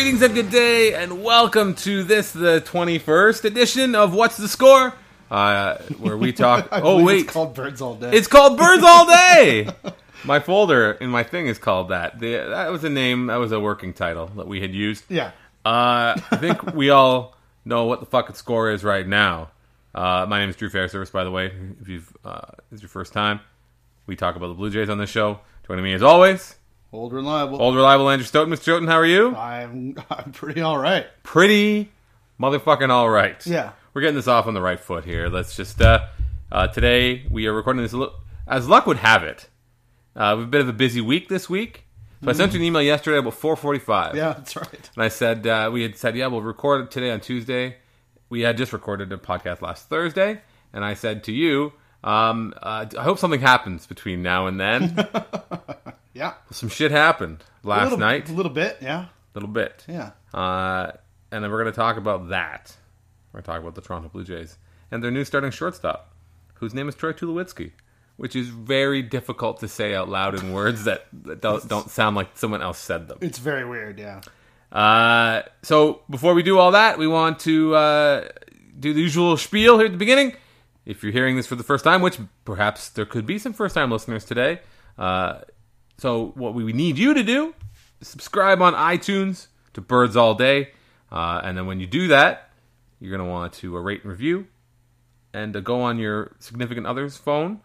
Greetings and good day, and welcome to this, the 21st edition of What's the Score? Uh, where we talk. Oh, wait. it's called Birds All Day. It's called Birds All Day! My folder in my thing is called that. The, that was a name, that was a working title that we had used. yeah. Uh, I think we all know what the fucking score is right now. Uh, my name is Drew Fairservice, by the way. If you've uh, this is your first time, we talk about the Blue Jays on this show. Joining me as always, Old reliable. old reliable Andrew Stoughton. Mr. Stoughton, how are you? I'm I'm pretty all right. Pretty motherfucking all right. Yeah. we're getting this off on the right foot here. Let's just uh, uh, today we are recording this as luck would have it. Uh, we have a bit of a busy week this week, so I sent you an email yesterday about four forty-five. Yeah, that's right. And I said, uh, we had said, yeah, we'll record it today on Tuesday. We had just recorded a podcast last Thursday. And I said to you, um, uh, I hope something happens between now and then. Yeah. Some shit happened a last little, night, A a little bit. Yeah. A little bit. Yeah. Uh, and then we're going to talk about that. We're going to talk about the Toronto Blue Jays and their new starting shortstop, whose name is Troy Tulowitzki, which is very difficult to say out loud in words that, that don't, don't sound like someone else said them. It's very weird. Yeah. Uh, so before we do all that, we want to uh, do the usual spiel here at the beginning. If you're hearing this for the first time, which perhaps there could be some first time listeners today, uh, so what we need you to do is subscribe on iTunes to Birds All Day, uh, and then when you do that, you're gonna want to uh, rate and review, and uh, go on your significant other's phone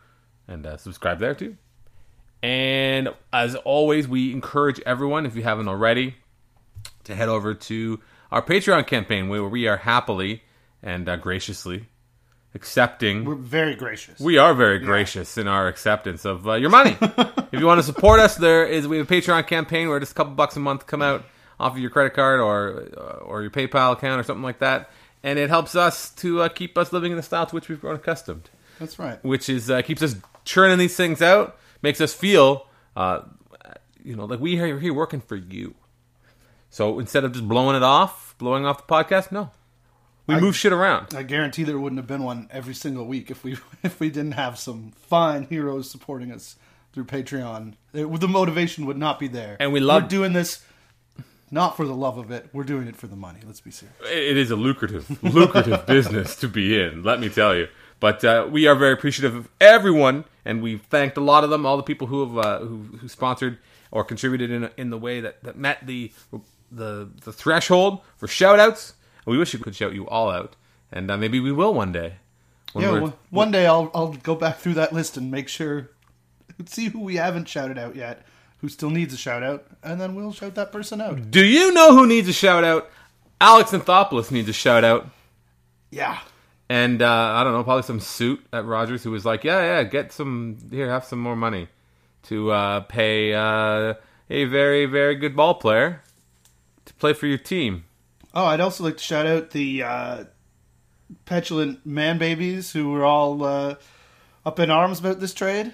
and uh, subscribe there too. And as always, we encourage everyone, if you haven't already, to head over to our Patreon campaign where we are happily and uh, graciously accepting. We're very gracious. We are very gracious in our acceptance of uh, your money. if you want to support us, there is we have a Patreon campaign where just a couple bucks a month come out off of your credit card or uh, or your PayPal account or something like that, and it helps us to uh, keep us living in the style to which we've grown accustomed that's right. which is uh, keeps us churning these things out, makes us feel, uh, you know, like we are here working for you. So instead of just blowing it off, blowing off the podcast, no, we move shit around. I guarantee there wouldn't have been one every single week if we if we didn't have some fine heroes supporting us through Patreon. It- the motivation would not be there. And we love- We're doing this not for the love of it. We're doing it for the money. Let's be serious. It is a lucrative, lucrative business to be in. Let me tell you. But uh, we are very appreciative of everyone, and we've thanked a lot of them, all the people who have uh, who, who sponsored or contributed in in the way that, that met the the the threshold for shout outs. We wish we could shout you all out, and uh, maybe we will one day. Yeah, one, one day I'll I'll go back through that list and make sure see who we haven't shouted out yet, who still needs a shout out, and then we'll shout that person out. Do you know who needs a shout out? Alex Anthopoulos needs a shout out. Yeah. And uh, I don't know, probably some suit at Rogers who was like, yeah, yeah, get some, here, have some more money to uh, pay uh, a very, very good ball player to play for your team. Oh, I'd also like to shout out the uh, petulant man babies who were all uh, up in arms about this trade,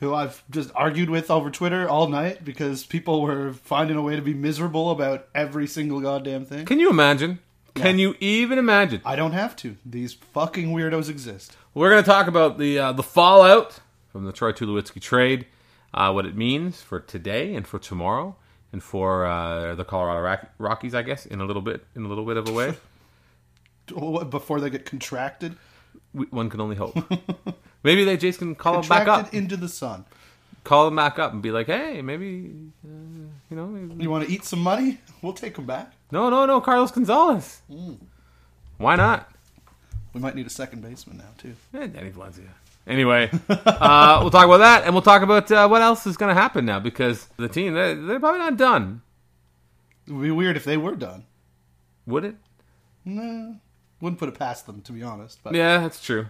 who I've just argued with over Twitter all night because people were finding a way to be miserable about every single goddamn thing. Can you imagine? Can you even imagine? I don't have to. These fucking weirdos exist. We're going to talk about the uh, the fallout from the Troy Tulowitzki trade, uh, what it means for today and for tomorrow, and for uh, the Colorado Rock- Rockies, I guess, in a little bit, in a little bit of a way. Before they get contracted, we, one can only hope. Maybe they Jason can call him back up, into the sun. call him back up, and be like, "Hey, maybe, uh, you know, maybe- You want to eat some money? We'll take them back. no, no, no, Carlos Gonzalez. Why not? We might need a second baseman now too. Eh, Danny Valencia. Anyway, uh, we'll talk about that, and we'll talk about uh, what else is going to happen now because the team they're, they're probably not done. It would be weird if they were done. Would it? Nah, wouldn't put it past them to be honest. But Yeah, that's true.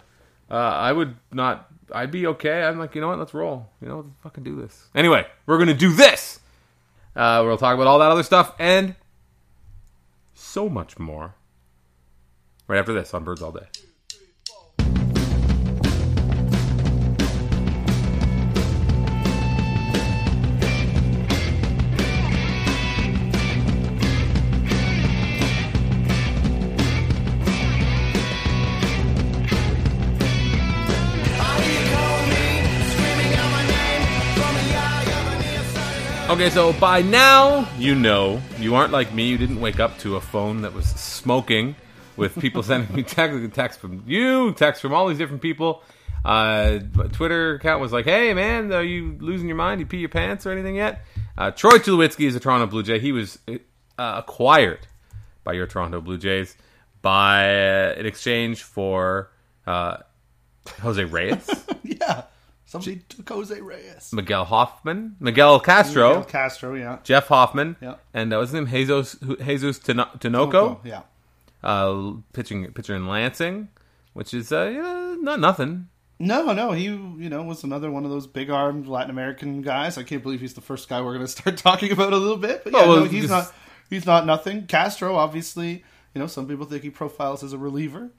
Uh, I would not. I'd be okay. I'm like, you know what? Let's roll. You know, let's fucking do this. Anyway, we're gonna do this. Uh, we'll talk about all that other stuff and so much more right after this on Birds All Day. Okay, so by now, you know, you aren't like me. You didn't wake up to a phone that was smoking with people sending me text, text from you, text from all these different people. Uh, Twitter account was like, "Hey man, are you losing your mind? You pee your pants or anything yet?" Uh, Troy Tulowitzki is a Toronto Blue Jay. He was uh, acquired by your Toronto Blue Jays by uh, in exchange for uh, Jose Reyes. Somebody took Jose Reyes. Miguel Hoffman, Miguel Castro, Miguel Castro, yeah. Jeff Hoffman, Yeah. and uh, what's his name? Jesus Jesus Tino- Tinoco, Yeah. uh, pitching pitcher in Lansing, which is uh, yeah, not nothing. No, no, he you know was another one of those big armed Latin American guys. I can't believe he's the first guy we're going to start talking about a little bit. But yeah, Oh, well, no, he's just- not he's not nothing. Castro, obviously, you know, some people think he profiles as a reliever.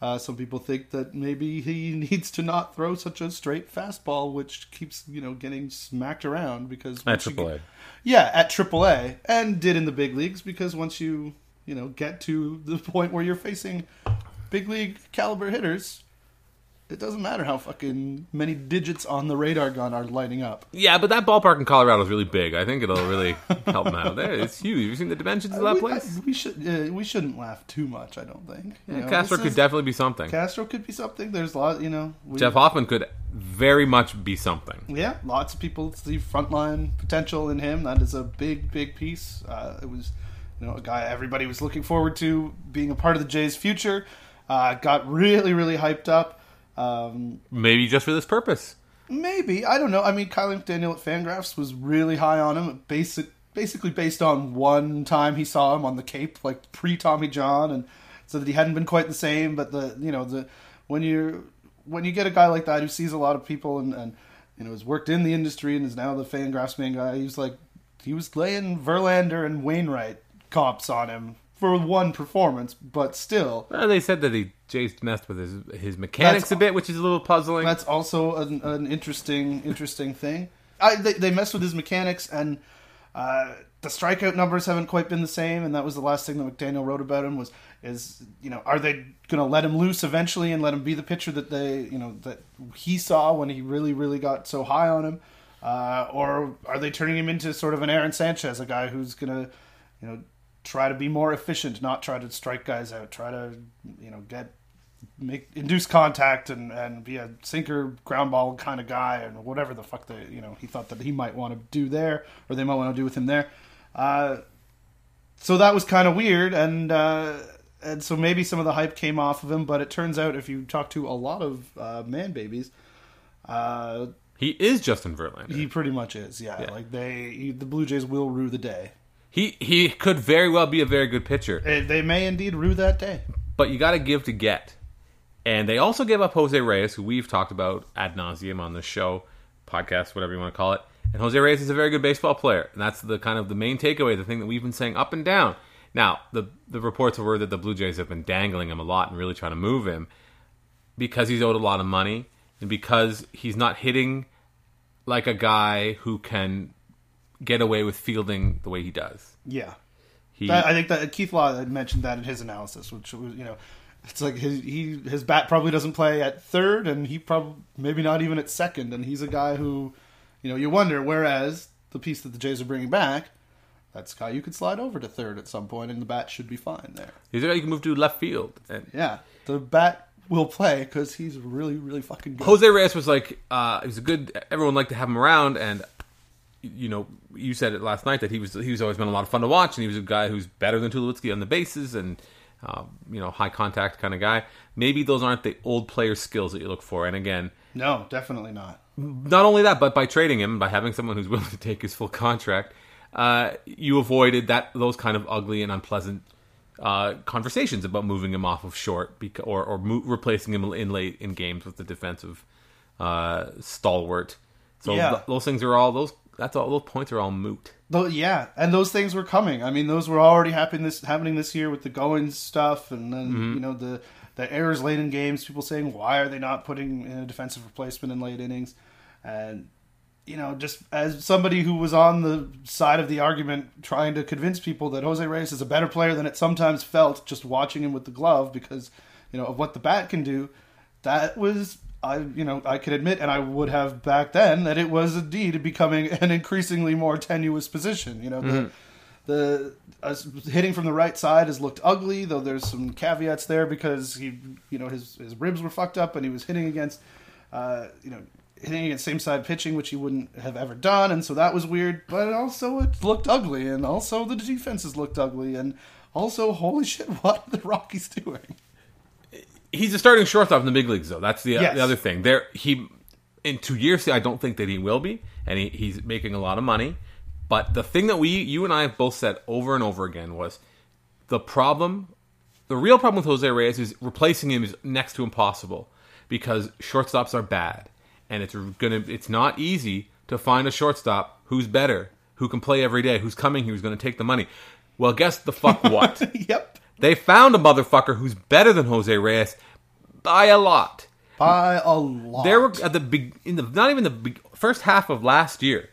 Uh, some people think that maybe he needs to not throw such a straight fastball, which keeps you know getting smacked around because At AAA. get- yeah, at AAA, and did in the big leagues because once you you know get to the point where you're facing big league caliber hitters, it doesn't matter how fucking many digits on the radar gun are lighting up. Yeah, but that ballpark in Colorado is really big. I think it'll really help them out. There, it's huge. Have you seen the dimensions of that we, place? I- we should uh, we shouldn't laugh too much. I don't think. Yeah, know, Castro could is- definitely be something. Castro could be something. There's a lot. You know, we, Jeff Hoffman could very much be something. Yeah, lots of people see frontline potential in him. That is a big, big piece. Uh, it was, you know, a guy everybody was looking forward to being a part of the Jays' future. Uh, got really, really hyped up. Um, Maybe just for this purpose. maybe I don't know. I mean, Kiley McDaniel at Fangraphs was really high on him. Basic, basically based on one time he saw him on the Cape, like pre Tommy John, and so that he hadn't been quite the same. But the you know the when you when you get a guy like that who sees a lot of people and, and you know has worked in the industry and is now the Fangraphs main guy, he was like he was laying Verlander and Wainwright comps on him for one performance, but still. Well, they said that he Jays messed with his his mechanics That's- a bit, which is a little puzzling. That's also an, an interesting interesting thing. I, they, they messed with his mechanics, and uh, the strikeout numbers haven't quite been the same. And that was the last thing that McDaniel wrote about him was is you know are they going to let him loose eventually and let him be the pitcher that they you know that he saw when he really really got so high on him, uh, or are they turning him into sort of an Aaron Sanchez, a guy who's going to you know try to be more efficient, not try to strike guys out, try to you know get make induce contact and, and be a sinker ground ball kind of guy and whatever the fuck they you know he thought that he might want to do there or they might want to do with him there. Uh, so that was kind of weird and uh, and so maybe some of the hype came off of him, but it turns out if you talk to a lot of uh, man babies, uh, he is Justin Verlander. he pretty much is. Yeah, Yeah. like they he, the Blue Jays will rue the day. He he could very well be a very good pitcher, Eh, They may indeed rue that day. but you got to give to get. And they also gave up Jose Reyes, who we've talked about ad nauseum on this show, podcast, whatever you want to call it. And Jose Reyes is a very good baseball player, and that's the kind of the main takeaway, the thing that we've been saying up and down. Now, the the reports were that the Blue Jays have been dangling him a lot and really trying to move him because he's owed a lot of money and because he's not hitting like a guy who can get away with fielding the way he does. Yeah. He, I think that Keith Law had mentioned that in his analysis, which was you know, it's like his he his bat probably doesn't play at third, and he probably maybe not even at second, and he's a guy who, you know, you wonder. Whereas the piece that the Jays are bringing back, that's guy you could slide over to third at some point, and the bat should be fine there. he's a guy you can move to left field. And Yeah, the bat will play because he's really really fucking good. Jose Reyes was like, uh, he was a good. Everyone liked to have him around, and you know, you said it last night that he was he was always been a lot of fun to watch, and he was a guy who's better than Tulowitzki on the bases, and uh, you know, high contact kind of guy. Maybe those aren't the old player skills that you look for, and again, No, definitely not. not only that, but by trading him, by having someone who's willing to take his full contract, uh, you avoided that those kind of ugly and unpleasant uh, conversations about moving him off of short beca- or or mo- replacing him in late in games with the defensive uh, stalwart. So Yeah. th- those things are all those. That's all. Those points are all moot. Though, yeah, and those things were coming. I mean, those were already happening this happening this year with the Goins stuff, and then Mm-hmm. you know the the errors late in games. People saying why are they not putting in a defensive replacement in late innings, and you know, just as somebody who was on the side of the argument, trying to convince people that Jose Reyes is a better player than it sometimes felt just watching him with the glove because you know of what the bat can do. That was I, you know, I can admit, and I would have back then, that it was indeed becoming an increasingly more tenuous position. You know, the the uh, hitting from the right side has looked ugly, though there's some caveats there because he, you know, his his ribs were fucked up, and he was hitting against, uh, you know, hitting against same side pitching, which he wouldn't have ever done, and so that was weird. But also, it looked ugly, and also the defenses looked ugly, and also, holy shit, what are the Rockies doing? He's a starting shortstop in the big leagues, though. That's the, Yes. the other thing. There, he in two years, I don't think that he will be, and he, he's making a lot of money. But the thing that we, you and I, have both said over and over again was the problem. The real problem with Jose Reyes is replacing him is next to impossible because shortstops are bad, and it's gonna. It's not easy to find a shortstop who's better, who can play every day, who's coming who's going to take the money. Well, guess the fuck what? yep, They found a motherfucker who's better than Jose Reyes by a lot. by a lot. There were at the big in the not even the big, first half of last year.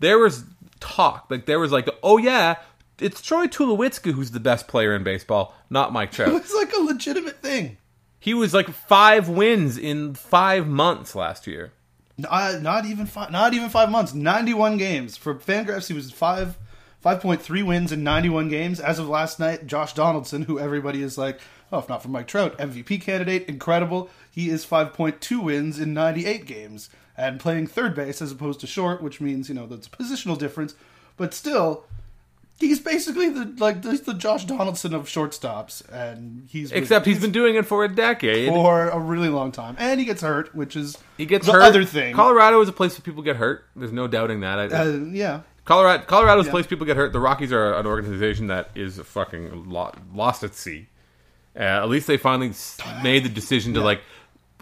There was talk like there was like oh yeah, it's Troy Tulowitzki who's the best player in baseball, not Mike it Trout. was like a legitimate thing. he was like five wins in five months last year. Not, uh, not even five. Not even five months. Ninety-one games for Fangraphs. He was five, five point three wins in ninety-one games as of last night. Josh Donaldson, who everybody is like, oh, if not for Mike Trout, MVP candidate, incredible. He is five point two wins in ninety-eight games and playing third base as opposed to short, which means you know that's a positional difference. But still, he's basically the like the, the Josh Donaldson of shortstops, and he's Except he's been doing it for a decade. for a really long time, and he gets hurt, which is he gets the hurt. other thing. Colorado is a place where people get hurt. There's no doubting that. I, uh, yeah. Colorado, Colorado's Yeah. place people get hurt. The Rockies are an organization that is fucking lo- lost at sea. Uh, at least they finally made the decision to like,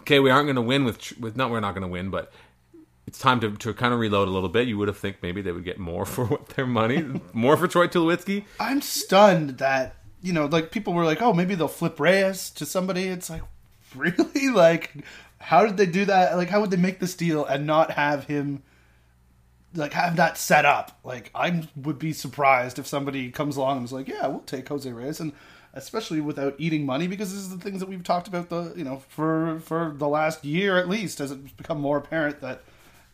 okay, we aren't going to win with with not we're not going to win, but it's time to, to kind of reload a little bit. You would have think maybe they would get more for what their money, more for Troy Tulowitzki. I'm stunned that you know, like people were like, "Oh, maybe they'll flip Reyes to somebody." It's like, really? Like, how did they do that? Like, how would they make this deal and not have him? Like have that set up. Like I would be surprised if somebody comes along and is like, "Yeah, we'll take Jose Reyes," and especially without eating money because this is the things that we've talked about the you know for for the last year at least as it's become more apparent that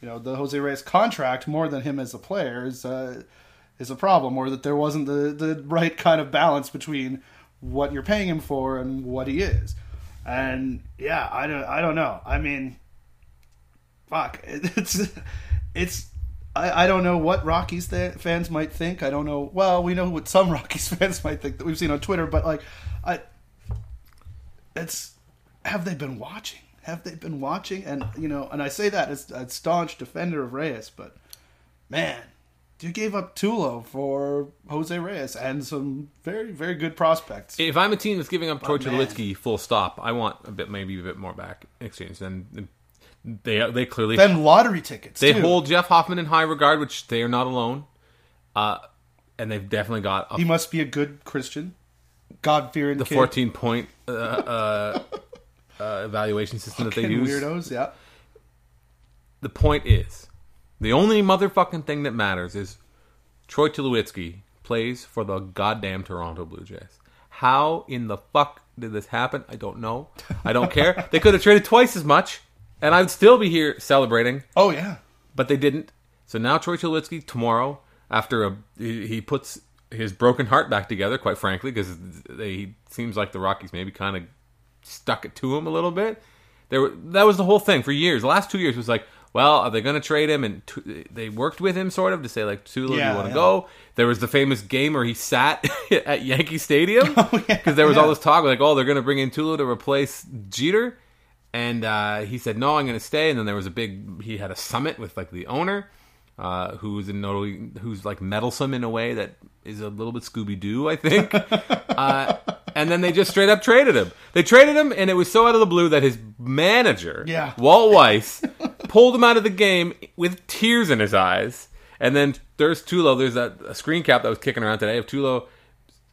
you know the Jose Reyes contract more than him as a player is uh, is a problem, or that there wasn't the the right kind of balance between what you're paying him for and what he is. And yeah, I don't I don't know. I mean, fuck, it's it's. I, I don't know what Rockies th- fans might think. I don't know. Well, we know what some Rockies fans might think that we've seen on Twitter, but like, I, it's have they been watching? Have they been watching? And you know, and I say that as a staunch defender of Reyes, but man, you gave up Tulo for Jose Reyes and some very very good prospects. If I'm a team that's giving up Oh, full stop, I want a bit, maybe a bit more back exchange. And they they clearly then lottery tickets. They too. hold Jeff Hoffman in high regard, which they are not alone. Uh, and they've definitely got a, He must be a good Christian, God fearing the kid. 14 point uh, uh, uh, evaluation system that they use. weirdos. Yeah. The point is, the only motherfucking thing that matters is Troy Tulowitzki plays for the goddamn Toronto Blue Jays. How in the fuck did this happen? I don't know. I don't care. They could have traded twice as much, and I would still be here celebrating. Oh yeah. but they didn't. So now Troy Tulowitzki tomorrow, after a he, he puts his broken heart back together, quite frankly, because he seems like the Rockies maybe kind of stuck it to him a little bit. There, were- that was the whole thing for years. The last two years was like, well, are they going to trade him? And Tu- they worked with him sort of to say like, Tulo, do you want to yeah. go? There was the famous game where he sat at Yankee Stadium because oh, yeah, there was all this talk like, oh, they're going to bring in Tulo to replace Jeter. And uh, he said, "No, I'm going to stay." And then there was a big. He had a summit with like the owner, uh, who's in notally, who's like meddlesome in a way that is a little bit Scooby Doo, I think. uh, and then they just straight up traded him. They traded him, and it was so out of the blue that his manager, Yeah. Walt Weiss, pulled him out of the game with tears in his eyes. And then there's Tulo. There's that a screen cap that was kicking around today of Tulo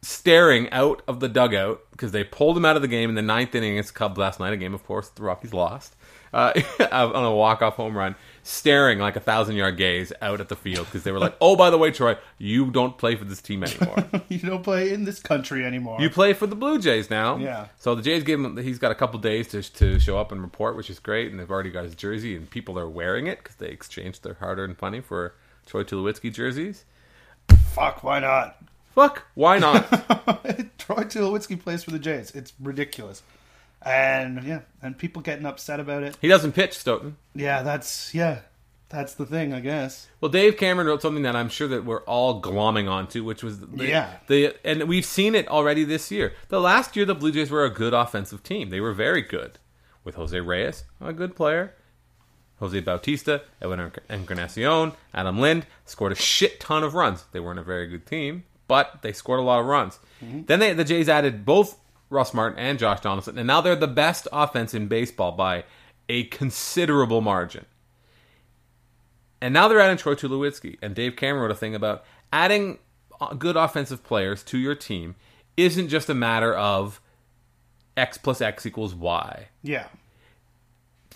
staring out of the dugout because they pulled him out of the game in the ninth inning against the Cubs last night. A game, of course, the Rockies lost uh, on a walk-off home run. staring like a thousand yard gaze out at the field because they were like, "Oh, by the way, Troy, you don't play for this team anymore. you don't play in this country anymore. you play for the Blue Jays now." Yeah. So the Jays gave him. He's got a couple days to to show up and report, which is great. And they've already got his jersey, and people are wearing it because they exchanged their hard earned money for Troy Tulowitzki jerseys. Fuck, why not? Fuck, why not? Troy Tulowitzki plays for the Jays. It's ridiculous. And yeah, and people getting upset about it. he doesn't pitch, Stoughton. Yeah, that's yeah, that's the thing, I guess. Well, Dave Cameron wrote something that I'm sure that we're all glomming onto, which was the, Yeah. the and we've seen it already this year. The last year, the Blue Jays were a good offensive team. They were very good with Jose Reyes, a good player. Jose Bautista, Edwin Encarnacion, Adam Lind scored a shit ton of runs. They weren't a very good team, but they scored a lot of runs. Then they, the Jays added both Russ Martin and Josh Donaldson, and now they're the best offense in baseball by a considerable margin. And now they're adding Troy Tulowitzki. And Dave Cameron wrote a thing about adding uh, good offensive players to your team isn't just a matter of X plus X equals Y. Yeah.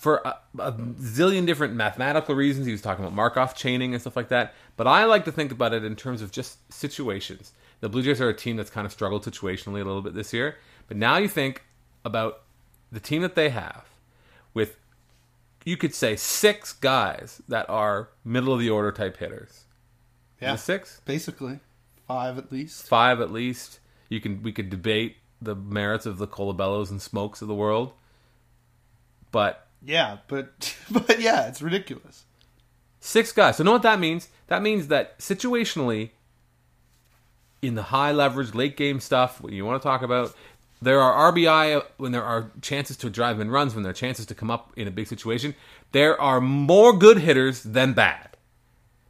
For a, a zillion different mathematical reasons, he was talking about Markov chaining and stuff like that. But I like to think about it in terms of just situations. The Blue Jays are a team that's kind of struggled situationally a little bit this year. But now you think about the team that they have with you could say six guys that are middle of the order type hitters. Yeah. Six, Basically. Five at least. five at least. You can we could debate the merits of the Colabellos and Smoaks of the world, but Yeah, but but yeah, it's ridiculous. six guys. So know what that means? That means that situationally, in the high leverage late game stuff, what you want to talk about, there are RBI when there are chances to drive in runs, when there are chances to come up in a big situation. There are more good hitters than bad.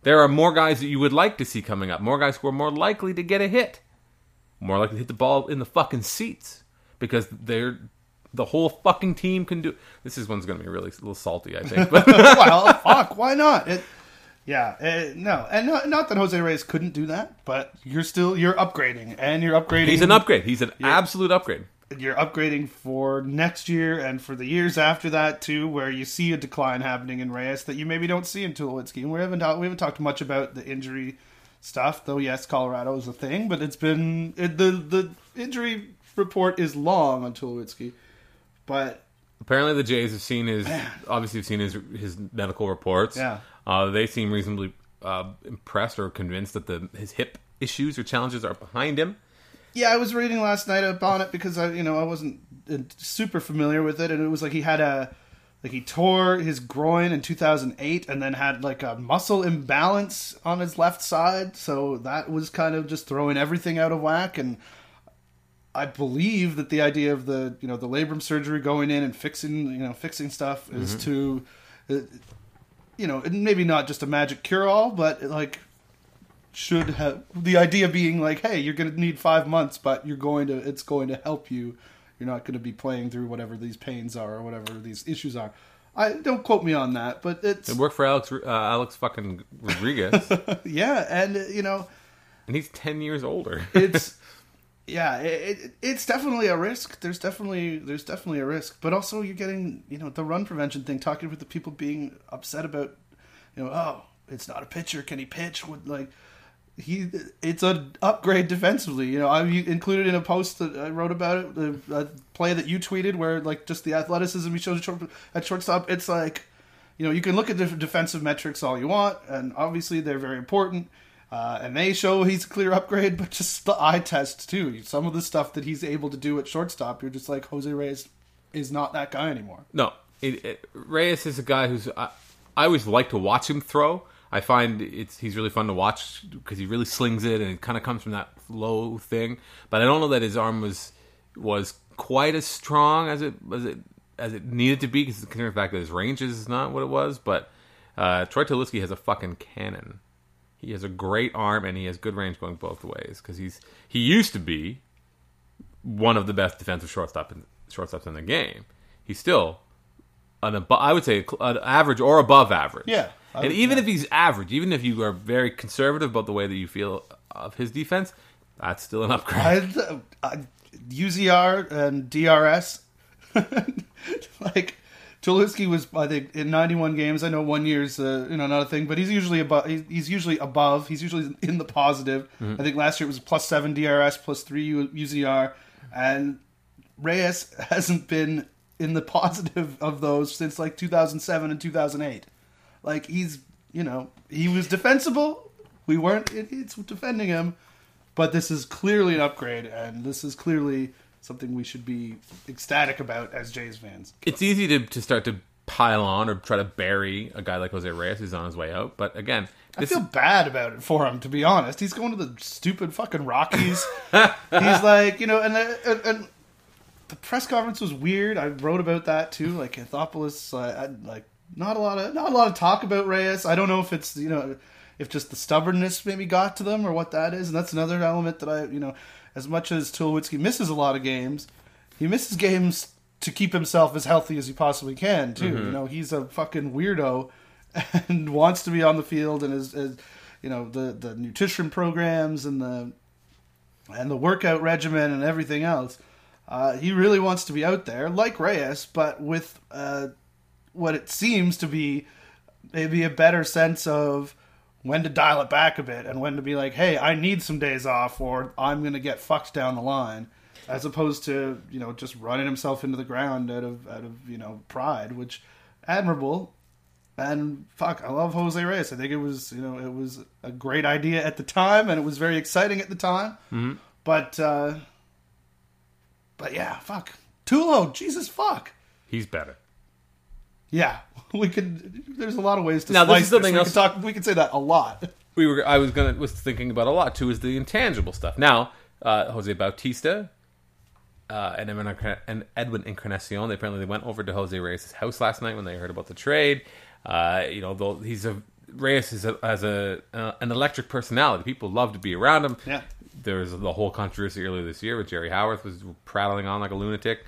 There are more guys that you would like to see coming up, more guys who are more likely to get a hit, more likely to hit the ball in the fucking seats because they're the whole fucking team can do. This is one's going to be really a little salty, I think. But well, fuck, why not? It, yeah, uh, no, and not, not that Jose Reyes couldn't do that, but you're still you're upgrading, and you're upgrading. He's an upgrade. He's an absolute upgrade. You're upgrading for next year and for the years after that too, where you see a decline happening in Reyes that you maybe don't see in Tulowitzki. And we haven't talked, we haven't talked much about the injury stuff, though. Yes, Colorado is a thing, but it's been it, the the injury report is long on Tulowitzki, but Apparently, the Jays have seen his obviously have seen his his medical reports. Yeah. uh, they seem reasonably uh, impressed or convinced that the his hip issues or challenges are behind him. Yeah, I was reading last night about it because I, you know, I wasn't uh, super familiar with it, and it was like he had a, like he tore his groin in 2008, and then had like a muscle imbalance on his left side, so that was kind of just throwing everything out of whack. And I believe that the idea of the, you know, the labrum surgery going in and fixing, you know, fixing stuff is to, uh, you know, maybe not just a magic cure all, but like should have the idea being like, hey, you're going to need five months, but you're going to it's going to help you. You're not going to be playing through whatever these pains are or whatever these issues are. I don't quote me on that, but it's It worked for Alex uh, Alex fucking Rodriguez, yeah, and you know, and he's ten years older. it's yeah, it, it, it's definitely a risk. There's definitely there's definitely a risk, but also you're getting you know the run prevention thing. Talking with the people being upset about you know oh it's not a pitcher, can he pitch? Would like he it's an upgrade defensively. You know I included in a post that I wrote about it the a play that you tweeted where like just the athleticism he shows at, short, at shortstop. It's like you know you can look at the defensive metrics all you want, and obviously they're very important. Uh, and they show he's a clear upgrade, but just the eye test too. Some of the stuff that he's able to do at shortstop, you're just like Jose Reyes is not that guy anymore. No, it, it, Reyes is a guy who's I, I always like to watch him throw. I find it's he's really fun to watch because he really slings it and it kind of comes from that low thing. But I don't know that his arm was was quite as strong as it as it as it needed to be because considering the fact that his range is not what it was. But uh, Troy Tulowitzki has a fucking cannon. He has a great arm and he has good range going both ways because he's he used to be one of the best defensive shortstop in, shortstops in the game. He's still an above, I would say an average or above average. Yeah, I and even if he's average, even if you are very conservative about the way that you feel of his defense, that's still an upgrade. I, I, UZR and DRS, like Tulowitzki was, I think, in 91 games. I know one year's, uh, you know, not a thing, but he's usually above. He's usually above. He's usually in the positive. Mm-hmm. I think last year it was plus seven DRS, plus three U- UZR, and Reyes hasn't been in the positive of those since like 2007 and 2008. Like he's, you know, he was defensible. We weren't idiots defending him, but this is clearly an upgrade, and this is clearly something we should be ecstatic about as Jays fans. It's easy to, to start to pile on or try to bury a guy like Jose Reyes who's on his way out. But again, I feel bad about it for him, to be honest. He's going to the stupid fucking Rockies. He's like, you know, and, and, and the press conference was weird. I wrote about that too. Like Anthopoulos, uh, I, like not a lot of not a lot of talk about Reyes. I don't know if it's you know if just the stubbornness maybe got to them or what that is. And that's another element that I you know, as much as Tulowitzki misses a lot of games, he misses games to keep himself as healthy as he possibly can too. You know, he's a fucking weirdo and wants to be on the field and is, is you know the the nutrition programs and the and the workout regimen and everything else. Uh, he really wants to be out there, like Reyes, but with uh, what it seems to be maybe a better sense of when to dial it back a bit and when to be like, hey, I need some days off or I'm going to get fucked down the line, as opposed to you know just running himself into the ground out of out of you know pride, which admirable. And fuck, I love Jose Reyes. I think it was you know it was a great idea at the time and it was very exciting at the time. Mm-hmm. But uh, but yeah, fuck Tulo, Jesus fuck. he's better. Yeah, we could. There's a lot of ways to Now, this slice is something We else- could talk. We could say that a lot. we were I was gonna was thinking about a lot too is the intangible stuff. Now, uh, Jose Bautista uh, and Edwin and Edwin Encarnacion, they apparently they went over to Jose Reyes' house last night when they heard about the trade. Uh, you know, though he's a Reyes is a, has a uh, an electric personality. People love to be around him. Yeah. There was the whole controversy earlier this year with Jerry Howarth was prattling on like a lunatic.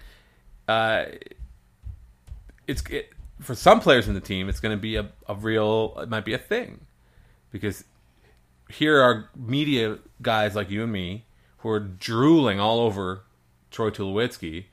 Uh, it's it, for some players in the team, it's going to be a, a real. It might be a thing because here are media guys like you and me who are drooling all over Troy Tulowitzki,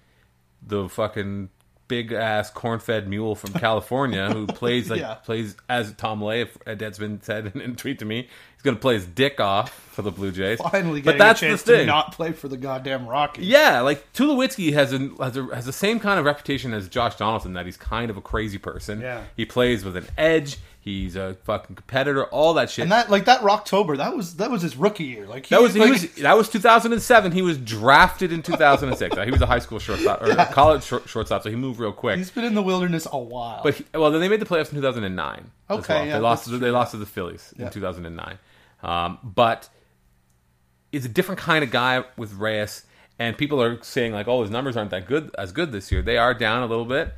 the fucking big ass corn fed mule from California who plays like Yeah. plays as Tom Lay, if that's been said in a tweet to me. He's going to play his dick off for the Blue Jays. Finally, but that's the thing. not play for the goddamn Rockies. Yeah, like Tulowitzki has a, has a has the same kind of reputation as Josh Donaldson that he's kind of a crazy person. Yeah. he plays with an edge. He's a fucking competitor. All that shit. And that like that Rocktober, that was that was his rookie year. Like he, that was he was that was 2007. He was drafted in 2006. he was a high school shortstop or a college short, shortstop, so he moved real quick. he's been in the wilderness a while. But he, well, then they made the playoffs in 2009. Okay, well. yeah, they lost. To, they lost to the Phillies Yeah. in 2009. Um, but it's a different kind of guy with Reyes, and people are saying like, "Oh, his numbers aren't that good as good this year." They are down a little bit.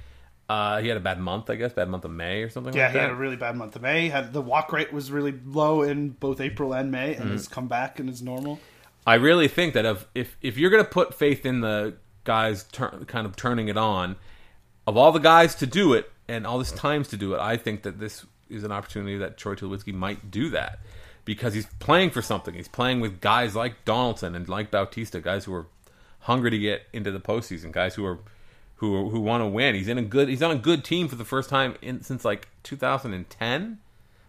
Uh, he had a bad month, I guess, bad month of May or something. yeah, like he that. had a really bad month of May. Had the walk rate was really low in both April and May, Mm-hmm. and has come back and is normal. I really think that if if, if you're going to put faith in the guys tur- kind of turning it on, of all the guys to do it and all this times to do it, I think that this is an opportunity that Troy Tulowitzki might do that because he's playing for something. He's playing with guys like Donaldson and like Bautista, guys who are hungry to get into the postseason, guys who are who who want to win. He's in a good he's on a good team for the first time in since like 2010.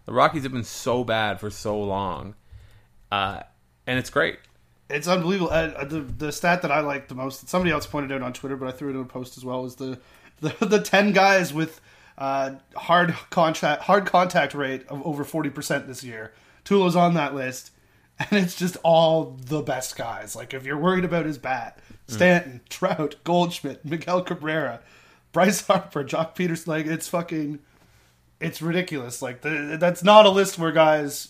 The Rockies have been so bad for so long, uh, and it's great. It's unbelievable. Uh, the the stat that I like the most, somebody else pointed out on Twitter, but I threw it in a post as well, is the the, the ten guys with uh, hard contact hard contact rate of over forty percent this year. Tulo's on that list, and it's just all the best guys. Like if you're worried about his bat, Stanton, Trout, Goldschmidt, Miguel Cabrera, Bryce Harper, Joc Pederson, like it's fucking, it's ridiculous. Like the, that's not a list where guys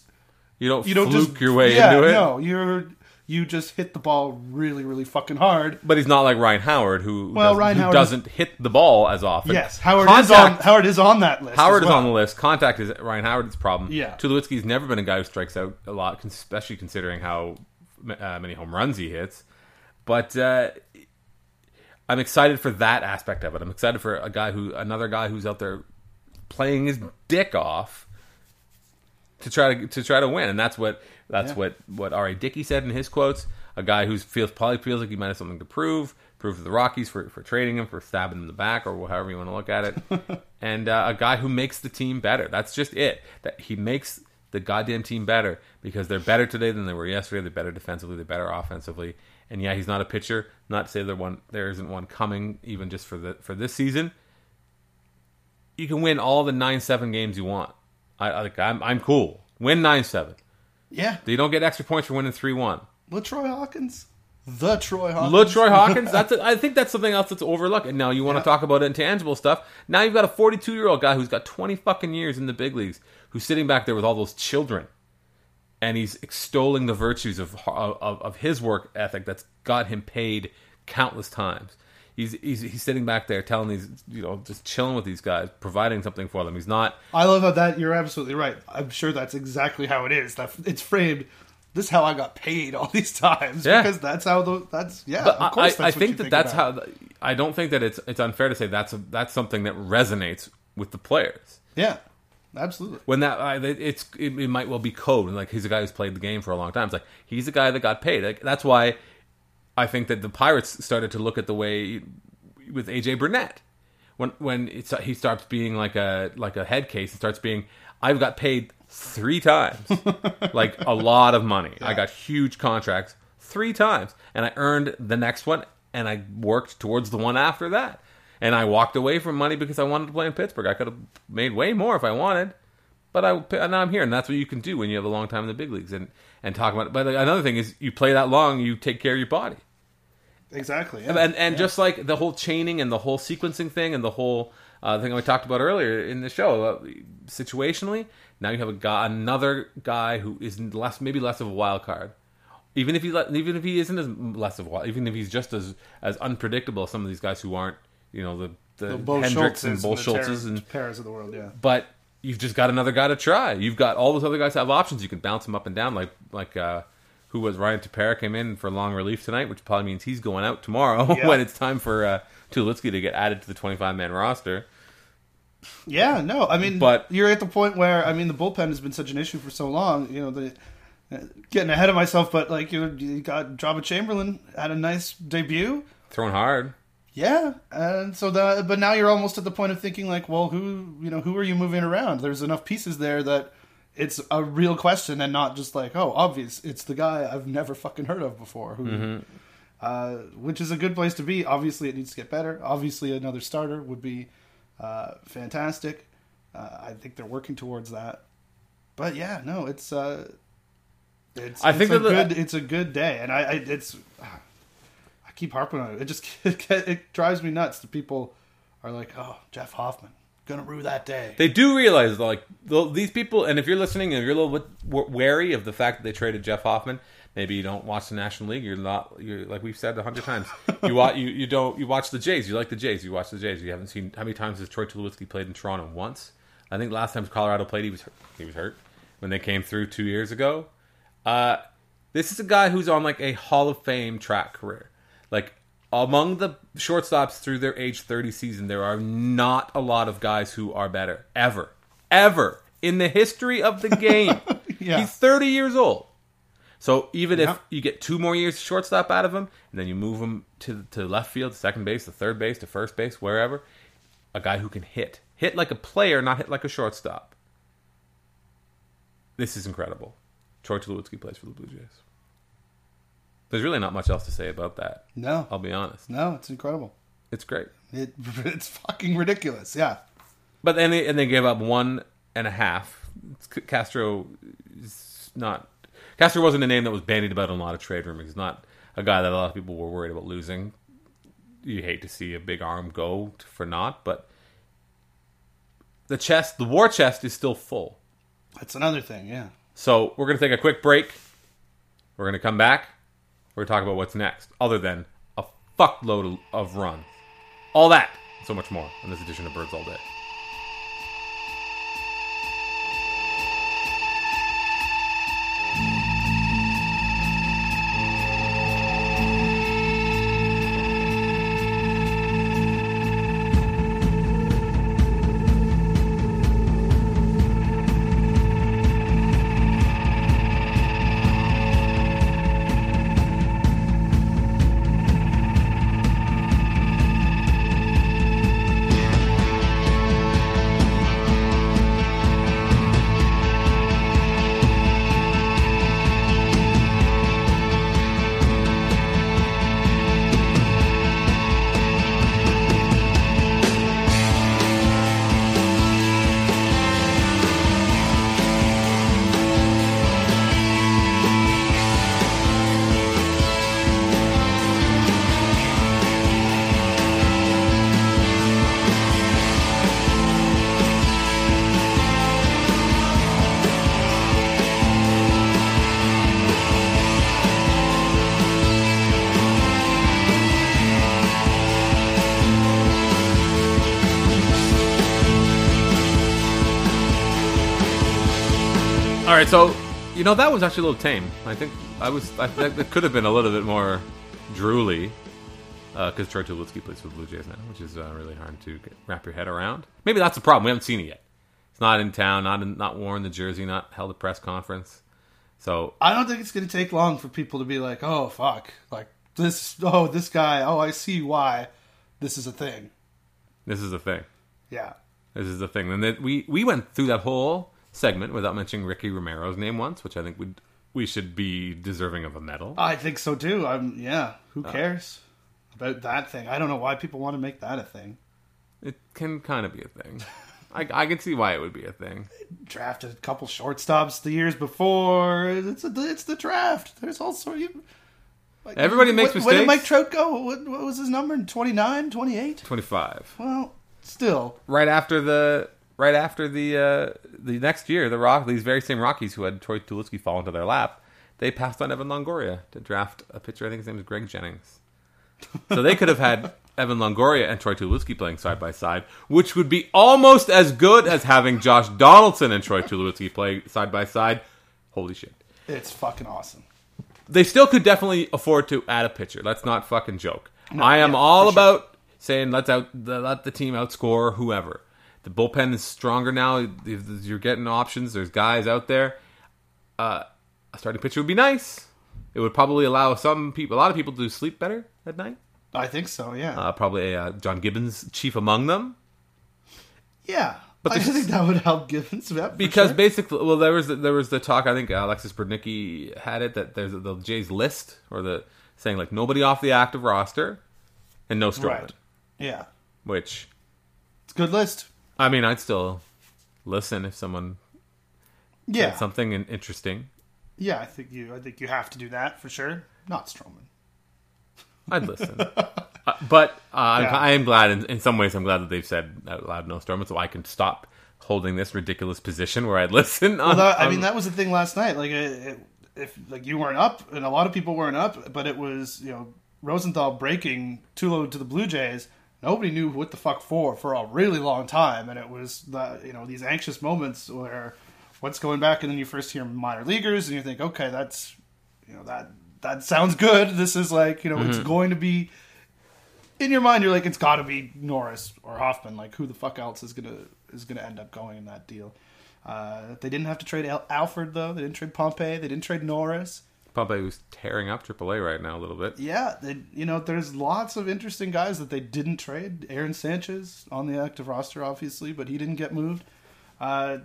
You don't you don't fluke just your way yeah, into it. No, you're you just hit the ball really, really fucking hard. But he's not like Ryan Howard, who, Well, doesn't, Ryan who Howard doesn't hit the ball as often. Yes, Howard is on Howard is on that list. Howard as is on the list. Contact is Ryan Howard's problem. Yeah. Tulowitzki's never been a guy who strikes out a lot, especially considering how uh, many home runs he hits. But uh, I'm excited for that aspect of it. I'm excited for a guy who, another guy who's out there playing his dick off to try to to try to win, and that's what that's Yeah. what what R.A. Dickey said in his quotes. A guy who feels probably feels like he might have something to prove, prove to the Rockies for, for trading him, for stabbing him in the back, or however you want to look at it. and uh, a guy who makes the team better. That's just it. That he makes the goddamn team better because they're better today than they were yesterday. They're better defensively. They're better offensively. And yeah, he's not a pitcher. Not to say there one there isn't one coming even just for the for this season. You can win all the nine seven games you want. I, I I'm I'm cool. Win nine seven. Yeah. You don't get extra points for winning three one. LaTroy Hawkins. The Troy Hawkins. LaTroy Hawkins. That's a, I think that's something else that's overlooked. And now you want Yeah. to talk about intangible stuff. Now you've got a 42 year old guy who's got 20 fucking years in the big leagues, who's sitting back there with all those children, and he's extolling the virtues of of, of his work ethic that's got him paid countless times. He's, he's he's sitting back there telling these you know just chilling with these guys, providing something for them. He's not I love how that. You're absolutely right. I'm sure that's exactly how it is. That it's framed. This is how I got paid all these times Yeah. because that's how the that's yeah. But of course, I, I think that that's about. how. I don't think that it's it's unfair to say that's a, that's something that resonates with the players. Yeah, absolutely. when that I, it's it, it might well be code and like he's a guy who's played the game for a long time. It's like he's a guy that got paid. Like, that's why I think that the Pirates started to look at the way with AJ Burnett when when it's he starts being like a like a head case and starts being I've got paid three times like a lot of money. I got huge contracts three times and I earned the next one and I worked towards the one after that. And I walked away from money because I wanted to play in Pittsburgh. I could have made way more if I wanted. But I now I'm here, and that's what you can do when you have a long time in the big leagues and and talk about. It. But another thing is, you play that long, you take care of your body, Exactly. Yeah. and and just like the whole chaining and the whole sequencing thing and the whole uh, thing we talked about earlier in the show, uh, situationally, now you have a guy, another guy who is less, maybe less of a wild card. Even if he even if he isn't as less of a wild, even if he's just as as unpredictable as some of these guys who aren't, you know, the the, the Bo Hendricks Schultzes and Bo the Schultzes and Paras of the world. Yeah. but you've just got another guy to try. You've got all those other guys have options. You can bounce them up and down, like like uh, who was Ryan Tepera came in for long relief tonight, which probably means he's going out tomorrow Yeah. when it's time for uh, Tulowitzki to get added to the 25 man roster. Yeah, no, I mean, But- you're at the point where I mean, the bullpen has been such an issue for so long. You know, the uh, getting ahead of myself, but like you, you got Joba Chamberlain had a nice debut. Throwing hard. Yeah, and so the but now you're almost at the point of thinking like, well, who you know who are you moving around? There's enough pieces there that it's a real question and not just like, oh, obvious. It's the guy I've never fucking heard of before. Who, uh, which is a good place to be. Obviously, it needs to get better. Obviously, another starter would be uh, fantastic. Uh, I think they're working towards that. But yeah, no, it's uh, it's I it's think a that the- good it's a good day, and I, I it's keep harping on it. It just it, drives me nuts that people are like, "Oh, Jeff Hoffman gonna rue that day." They do realize like these people, and if you're listening and you're a little bit wary of the fact that they traded Jeff Hoffman, maybe you don't watch the National League. You're not. You're like we've said a hundred times. You watch. You, you don't. You watch the Jays. You like the Jays. You watch the Jays. You haven't seen how many times has Troy Tulowitzki played in Toronto? Once. I think last time Colorado played, he was hurt. he was hurt when they came through two years ago. Uh, this is a guy who's on like a Hall of Fame track career. Like among the shortstops through their age 30 season, there are not a lot of guys who are better ever, ever in the history of the game. Yeah. He's 30 years old. So even Yeah. if you get two more years of shortstop out of him, and then you move him to to left field, to second base, to third base, to first base, wherever, a guy who can hit, hit like a player, not hit like a shortstop. This is incredible. Troy Tulowitzki plays for the Blue Jays. There's really not much else to say about that. No, I'll be honest. no, it's incredible. It's great. It, it's fucking ridiculous. Yeah, But then they, and they gave up one and a half. Castro is not. Castro wasn't a name that was bandied about in a lot of trade rumors. He's not a guy that a lot of people were worried about losing. You hate to see a big arm go for naught, but the chest, the war chest, is still full. that's another thing. Yeah. So we're going to take a quick break. We're going to come back. We're talk about what's next, other than a fuckload of runs. All that, and so much more on this edition of Birds All Day. Right, so you know that was actually a little tame. I think I was. I think it could have been a little bit more drooly because Troy Tulowitzki plays for the Blue Jays now, which is uh, really hard to get, wrap your head around. Maybe that's the problem. We haven't seen it yet. It's not in town, not in, not worn the jersey, not held a press conference. So I don't think it's going to take long for people to be like, "Oh fuck!" Like this. Oh, this guy. Oh, I see why this is a thing. this is a thing. Yeah. This is the thing. And then we we went through that whole segment without mentioning Ricky Romero's name once, which I think would we should be deserving of a medal. I think so too. I'm. Yeah. Uh. Who cares about that thing? I don't know why people want to make that a thing. It can kind of be a thing. I, I can see why it would be a thing. Drafted a couple shortstops the years before. It's a, it's the draft. There's all sorts. Of, like, Everybody makes when, When did. Mike Trout go? What, what was his number? 29, 28? Twenty five. Well, still. Right after the right after the uh, the next year, the Rock these very same Rockies who had Troy Tulowitzki fall into their lap, they passed on Evan Longoria to draft a pitcher. I think his name is Greg Jennings. So they could have had Evan Longoria and Troy Tulowitzki playing side by side, which would be almost as good as having Josh Donaldson and Troy Tulowitzki play side by side. Holy shit! It's fucking awesome. they still could definitely afford to add a pitcher. Let's not fucking joke. I am yeah, all for sure. about saying let's out the, let the team outscore whoever. The bullpen is stronger now. If You're getting options. There's guys out there. Uh, a starting pitcher would be nice. It would probably allow some people, a lot of people, to sleep better at night. I think so. Yeah. Uh, probably uh, John Gibbons, chief among them. yeah. but I think that would help Gibbons. because sure. basically, well, there was there was the talk. I think Alexis Brudnicki had it that there's the Jays list or the saying like nobody off the active roster and no Stroman, right. Yeah. which It's a good list. I mean, I'd still listen if someone Yeah. said something interesting. Yeah, I think you. I think you have to do that for sure. Not Stroman. I'd listen. Uh, but uh, I'm- Yeah. I am glad, in, in some ways, I'm glad that they've said out loud no Stroman, so I can stop holding this ridiculous position where I'd listen. On, Well, that, I on- mean, that was the thing last night. Like, it, it, if like you weren't up, and a lot of people weren't up, but it was you know Rosenthal breaking Tulo to the Blue Jays. Nobody knew what the fuck for for a really long time, and it was the you know these anxious moments where what's going back, and then you first hear minor leaguers, and you think, okay, that's you know that that sounds good. This is like you know it's going to be in your mind. You're like, it's got to be Norris or Hoffman. Like, who the fuck else is gonna is gonna end up going in that deal? Uh, they didn't have to trade Al- Alford though. They didn't trade Pompey. They didn't trade Norris. Pompey was tearing up AAA right now a little bit. Yeah, they, you know, there's lots of interesting guys that they didn't trade. Aaron Sanchez on the active roster, obviously, but he didn't get moved. Uh,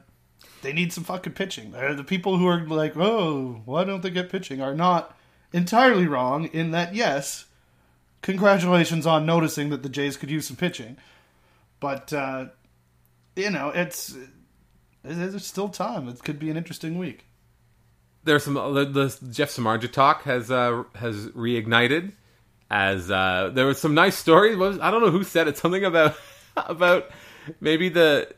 they need some fucking pitching. The people who are like, "Oh, why don't they get pitching?" are not entirely wrong in that. Yes, congratulations on noticing that the Jays could use some pitching, but uh, you know, it's there's still time. It could be an interesting week. There's some the, the Jeff Samardzija talk has uh, has reignited as uh, there was some nice stories. What was, I don't know who said it. Something about about maybe the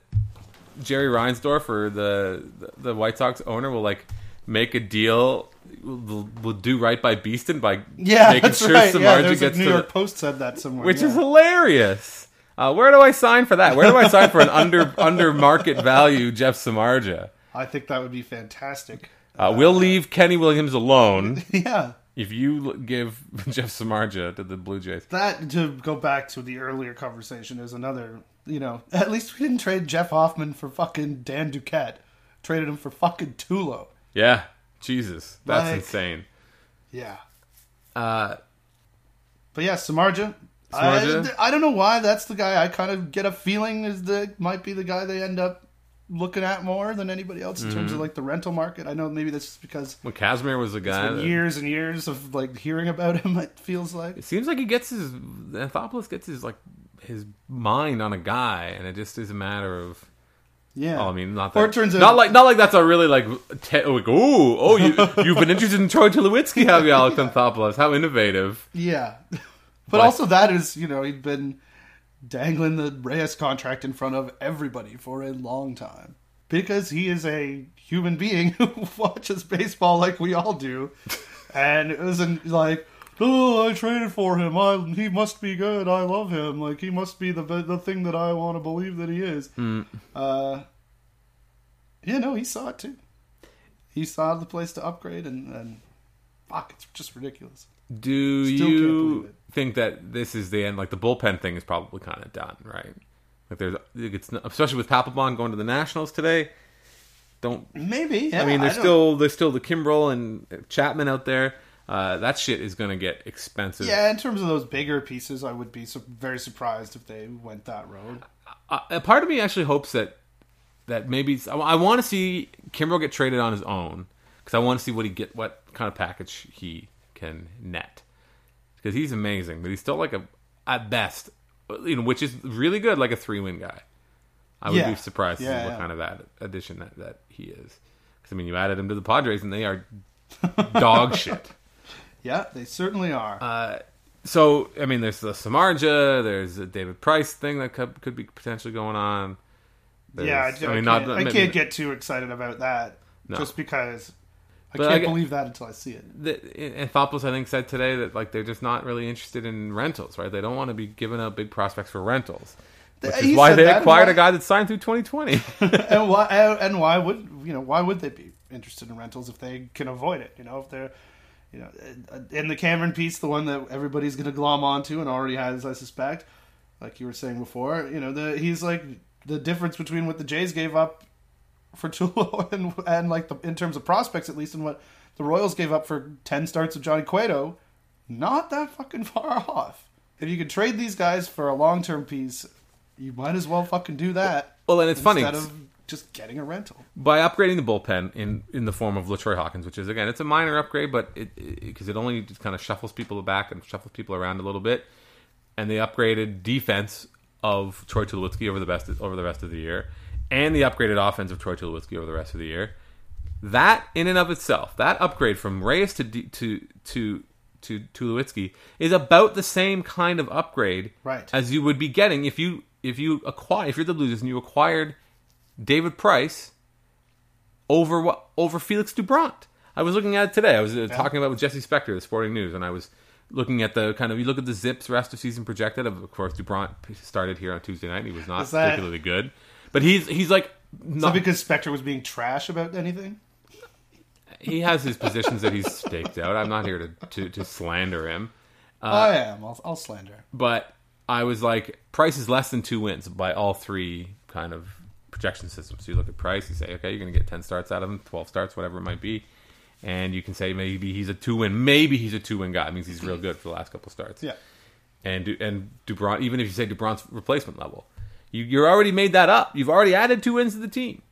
Jerry Reinsdorf or the the White Sox owner will like make a deal. Will, will do right by Beeston by Yeah, making sure right. Yeah, Samardzija a gets New York the, Post said that somewhere, which yeah. is hilarious. Uh, where do I sign for that? Where do I sign for an under under market value Jeff Samardzija? I think that would be fantastic. Uh, we'll leave Kenny Williams alone. Yeah, If you give Jeff Samardzija to the Blue Jays, that to go back to the earlier conversation is another. You know, at least we didn't trade Jeff Hoffman for fucking Dan Duquette. Traded him for fucking Tulo. yeah, Jesus, that's Like- insane. Yeah, Uh, but yeah, Samarja. Samardzija? I, I don't know why that's the guy. I kind of get a feeling is the might be the guy they end up looking at more than anybody else in Mm-hmm. terms of like the rental market. I know maybe that's just because when Kazmir was the guy, it's been that- years and years of like hearing about him. It feels like it seems like he gets his Anthopoulos gets his like his mind on a guy, and it just is a matter of. yeah. Oh, I mean, not that. Or it turns out- not like not like that's a really like. Te- like ooh, oh, you you've been interested in Troy Tulowitzki, have you, Alex Anthopoulos? How innovative! Yeah. But, But- also that is, you know, he'd been dangling the Reyes contract in front of everybody for a long time. Because he is a human being who watches baseball like we all do. And it wasn't like, oh, I traded for him. I, he must be good. I love him. Like, he must be the the thing that I want to believe that he is. Uh, yeah, no, he saw it too. he saw the place to upgrade, and, and fuck, it's just ridiculous. Do Still you think that this is the end? Like the bullpen thing is probably kind of done, right? Like there's, it's not- especially with Papelbon going to the Nationals today. Don't Maybe. Yeah, I mean, there's don't- still there's still the Kimbrel and Chapman out there. Uh, that shit is going to get expensive. Yeah, in terms of those bigger pieces, I would be su- very surprised if they went that road. Uh, a part of me actually hopes that that maybe I, I want to see Kimbrel get traded on his own because I want to see what he get, what kind of package he can net because he's amazing, but he's still like a at best, you know, which is really good, like a three win guy. I would Yeah. be surprised to see what yeah. kind of ad, addition that, that he is. Because I mean, you added him to the Padres, and they are dog shit. Yeah, they certainly are. Uh, so I mean, there's the Samarja, there's the David Price thing that could, could be potentially going on. There's- yeah, I, I, mean, can't, not- I can't get too excited about that No. just because I But can't get- believe that until I see it. the, eh, Anthopoulos, I think, said today that like they're just not really interested in rentals, right? They don't want to be giving out big prospects for rentals, which eh, He is why they acquired why- a guy that signed through 2020. and why eh, and why would you know why would they be interested in rentals if they can avoid it? You know, if they're you know in the Cameron piece, the one that everybody's going to glom onto and already has, I suspect. Like you were saying before, you know, the he's like the difference between what the Jays gave up for Tulo and and like the in terms of prospects at least, and what the Royals gave up for ten starts of Johnny Cueto. Not that fucking far off. If you could trade these guys for a long term piece, you might as well fucking do that. well, and it's funny instead of just getting a rental. by upgrading the bullpen in in the form of LaTroy Hawkins, which is again it's a minor upgrade, but it because it, only just kind of shuffles people back and shuffles people around a little bit, and they upgraded defense of Troy Tulowitzki over the best over the rest of the year, and the upgraded offense of Troy Tulowitzki over the rest of the year. That in and of itself, that upgrade from Reyes to to to to Tulowitzki is about the same kind of upgrade Right. as you would be getting if you if you acquire if you're the Blue Jays and you acquired David Price over what over Felix Dubront. I was looking at it today. I was uh, talking about with Jesse Spector, the Sporting News, and I was looking at the kind of you look at the ZiPS rest of season projected. Of of course, Dubront started here on Tuesday night. and He was not that- particularly good, but he's he's like not, that because Spector was being trash about anything? he has his positions that he's staked out. I'm not here to to, to slander him, Uh, I am. I'll, I'll slander. but I was like Price is less than two wins by all three kind of projection systems. So you look at Price, you say, okay, you're going to get 10 starts out of him, 12 starts, whatever it might be. And you can say maybe he's a two win, maybe he's a two win guy. It means he's real good for the last couple starts. Yeah. And and Dubron, even if you say Dubron's replacement level, you you're already made that up. You've already added two wins to the team.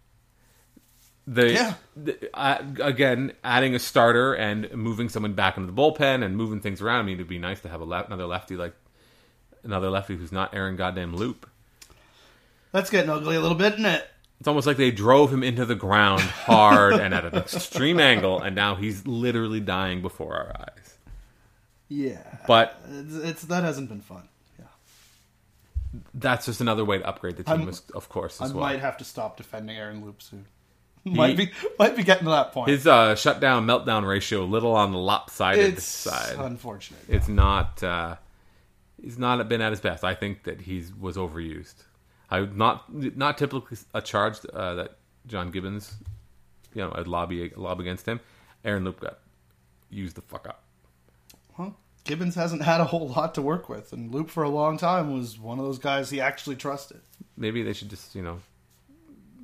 The, Yeah. the- uh, again, adding a starter and moving someone back into the bullpen and moving things around. I mean, it'd be nice to have a le- another lefty like another lefty who's not Aaron goddamn Loop. That's getting ugly a little bit, isn't it? It's almost like they drove him into the ground hard and at an extreme angle, and now he's literally dying before our eyes. Yeah. But It's, it's that hasn't been fun. Yeah. that's just another way to upgrade the team, I'm- of course, I as well. might have to stop defending Aaron Loup soon. might be might be getting to that point. His uh, shutdown meltdown ratio a little on the lopsided it's side. unfortunate. It's not. Uh, he's not been at his best. I think that he was overused. I not not typically a charge uh, that John Gibbons, you know, I'd lobby lob against him. Aaron Loup got used the fuck up. Well, Gibbons hasn't had a whole lot to work with, and Loup for a long time was one of those guys he actually trusted. Maybe they should just you know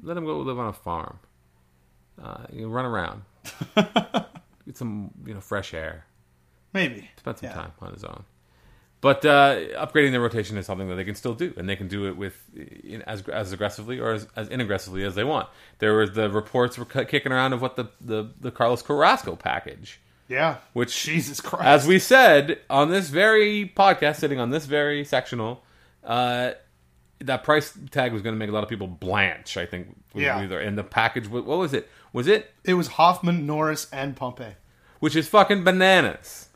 let him go live on a farm. Uh, you know, run around, get some you know fresh air. Maybe. spend some Yeah. time on his own. But uh, upgrading their rotation is something that they can still do, and they can do it with in, as as aggressively or as, as inaggressively as they want. There was the reports were kicking around of what the, the, the Carlos Carrasco package, Yeah. which Jesus Christ. as we said on this very podcast, sitting on this very sectional, uh, that price tag was going to make a lot of people blanch. I think. Yeah. Either. And the package, what what was it? Was it It was Hoffman, Norris, and Pompey. which is fucking bananas?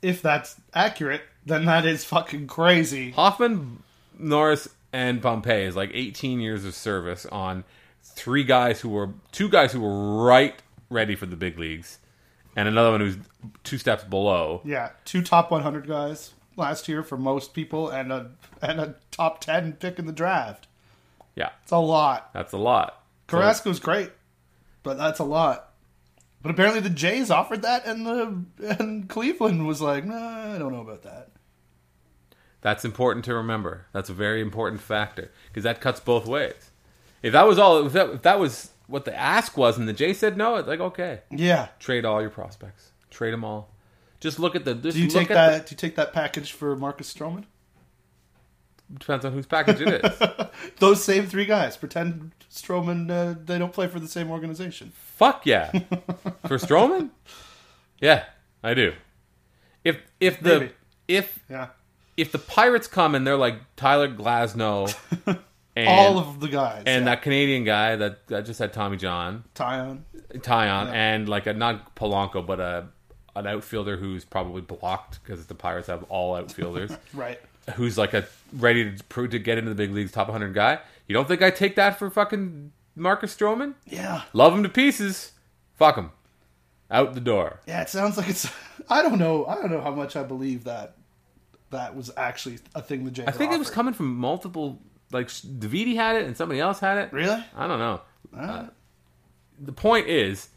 If that's accurate, then that is fucking crazy. Hoffman, Norris, and Pompey is like 18 years of service on three guys who were two guys who were right ready for the big leagues, and another one who's two steps below. Yeah, two top 100 guys last year for most people, and a and a top 10 pick in the draft. Yeah, It's a lot. that's a lot. So- Carrasco's great, but that's a lot. But apparently the Jays offered that, and the and Cleveland was like, "Nah, I don't know about that." That's important to remember. That's a very important factor because that cuts both ways. If that was all, if that, if that was what the ask was, and the Jay said no, it's like okay, Yeah. trade all your prospects, trade them all. Just look at the. Do you take at that? Do you take that package for Marcus Stroman? Depends on whose package it is. Those same three guys pretend Stroman uh, they don't play for the same organization. Fuck yeah, for Stroman. Yeah, I do. If if the Maybe. if Yeah. if the Pirates come and they're like Tyler Glasnow and All of the guys and yeah. that Canadian guy that, that just had Tommy John, Taillon. Taillon, Yeah. and like a not Polanco, but a an outfielder who's probably blocked because the Pirates have all outfielders, Right. who's like a ready to prove to get into the big leagues, top 100 guy. You don't think I take that for fucking Marcus Stroman? Yeah. Love him to pieces. Fuck him. Out the door. Yeah. It sounds like it's. I don't know. I don't know how much I believe that that was actually a thing the Jays. I think it was coming from multiple. Like Davidi had it and somebody else had it. Really? I don't know. Ah. The point is,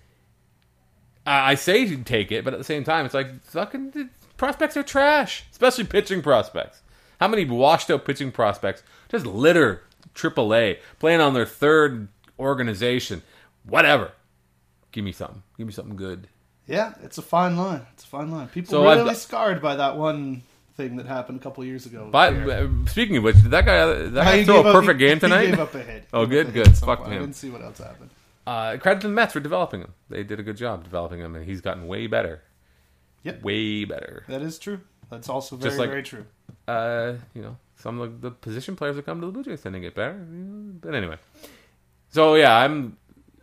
I I say you take it, but at the same time, it's like fucking prospects are trash, especially pitching prospects. How many washed out pitching prospects just litter AAA, playing on their third organization, whatever. Give me something. Give me something good. Yeah, it's a fine line. It's a fine line. People So I've really got- scarred by that one thing that happened a couple years ago. But uh, speaking of which, did that guy did that guy throw gave a up- perfect he- game tonight? He gave up a hit. Oh, good, good. Fuck far. I didn't see what else happened. Uh, credit to the Mets for developing him. They did a good job developing him, and he's gotten way better. Yep. Way better. That is true. That's also very, like- very true. Uh, you know, some of the position players that come to the Blue Jays tend to get better. But anyway, so yeah, I'm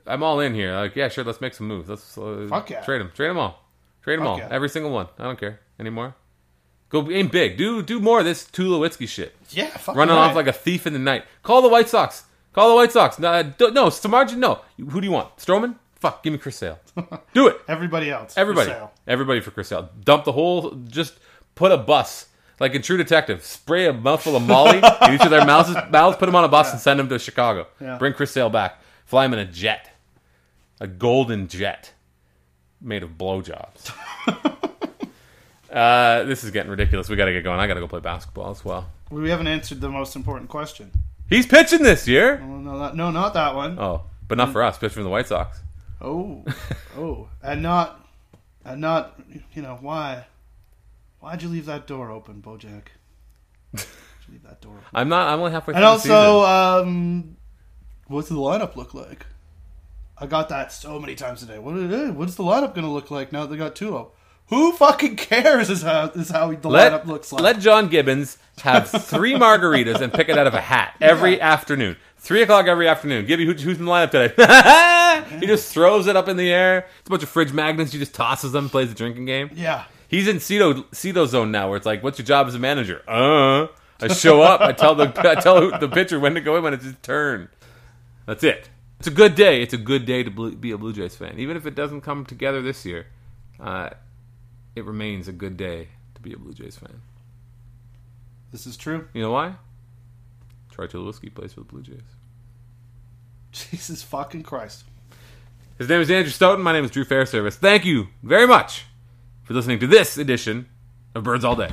I'm all in here. Like, yeah, sure, let's make some moves. Let's uh, Fuck yeah. trade them, trade them all, trade them Fuck all, yeah. every single one. I don't care anymore. Go aim big. Do do more of this Tulowitzki shit. Yeah, fucking Running right. off like a thief in the night. Call the White Sox. Call the White Sox. No, do- no, Samardzija, no. Who do you want? Stroman? Fuck, give me Chris Sale. Do it. everybody else. for Everybody, sale. everybody for Chris Sale. Dump the whole. Just put a bus like in True Detective. Spray a mouthful of Molly in each of their mouths. Mouths. Put them on a bus and send them to Chicago. Yeah. Bring Chris Sale back. Fly him in a jet, a golden jet made of blowjobs. uh, this is getting ridiculous. We got to get going. I got to go play basketball as well. We haven't answered the most important question. He's pitching this year. Well, no, not, no, not that one. Oh, but not for us. Pitching for the White Sox. Oh, oh, and not, and not. You know why? Why'd you leave that door open, BoJack? Leave that door open? I'm not. I'm only halfway. And through the also, um, what's the lineup look like? I got that so many times today. What it is? What's the lineup going to look like now that they got Tulo? Who fucking cares? Is how is how the let, lineup looks like. let John Gibbons have three margaritas and pick it out of a hat every afternoon. Three o'clock every afternoon. Gibby, who, who's in the lineup today? he just throws it up in the air. It's a bunch of fridge magnets. He just tosses them, plays the drinking game. yeah, He's in Cito, Cito zone now, where it's like, "What's your job as a manager?" Uh, I show up. I tell the I tell the pitcher when to go in when it's his turn. That's it. It's a good day. It's a good day to be a Blue Jays fan, even if it doesn't come together this year. Uh, it remains a good day to be a Blue Jays fan. this is true. You know why? Troy Tulowitzki plays for the Blue Jays. Jesus fucking Christ. His name is Andrew Stoeten. My name is Drew Fairservice. Thank you very much for listening to this edition of Birds All Day.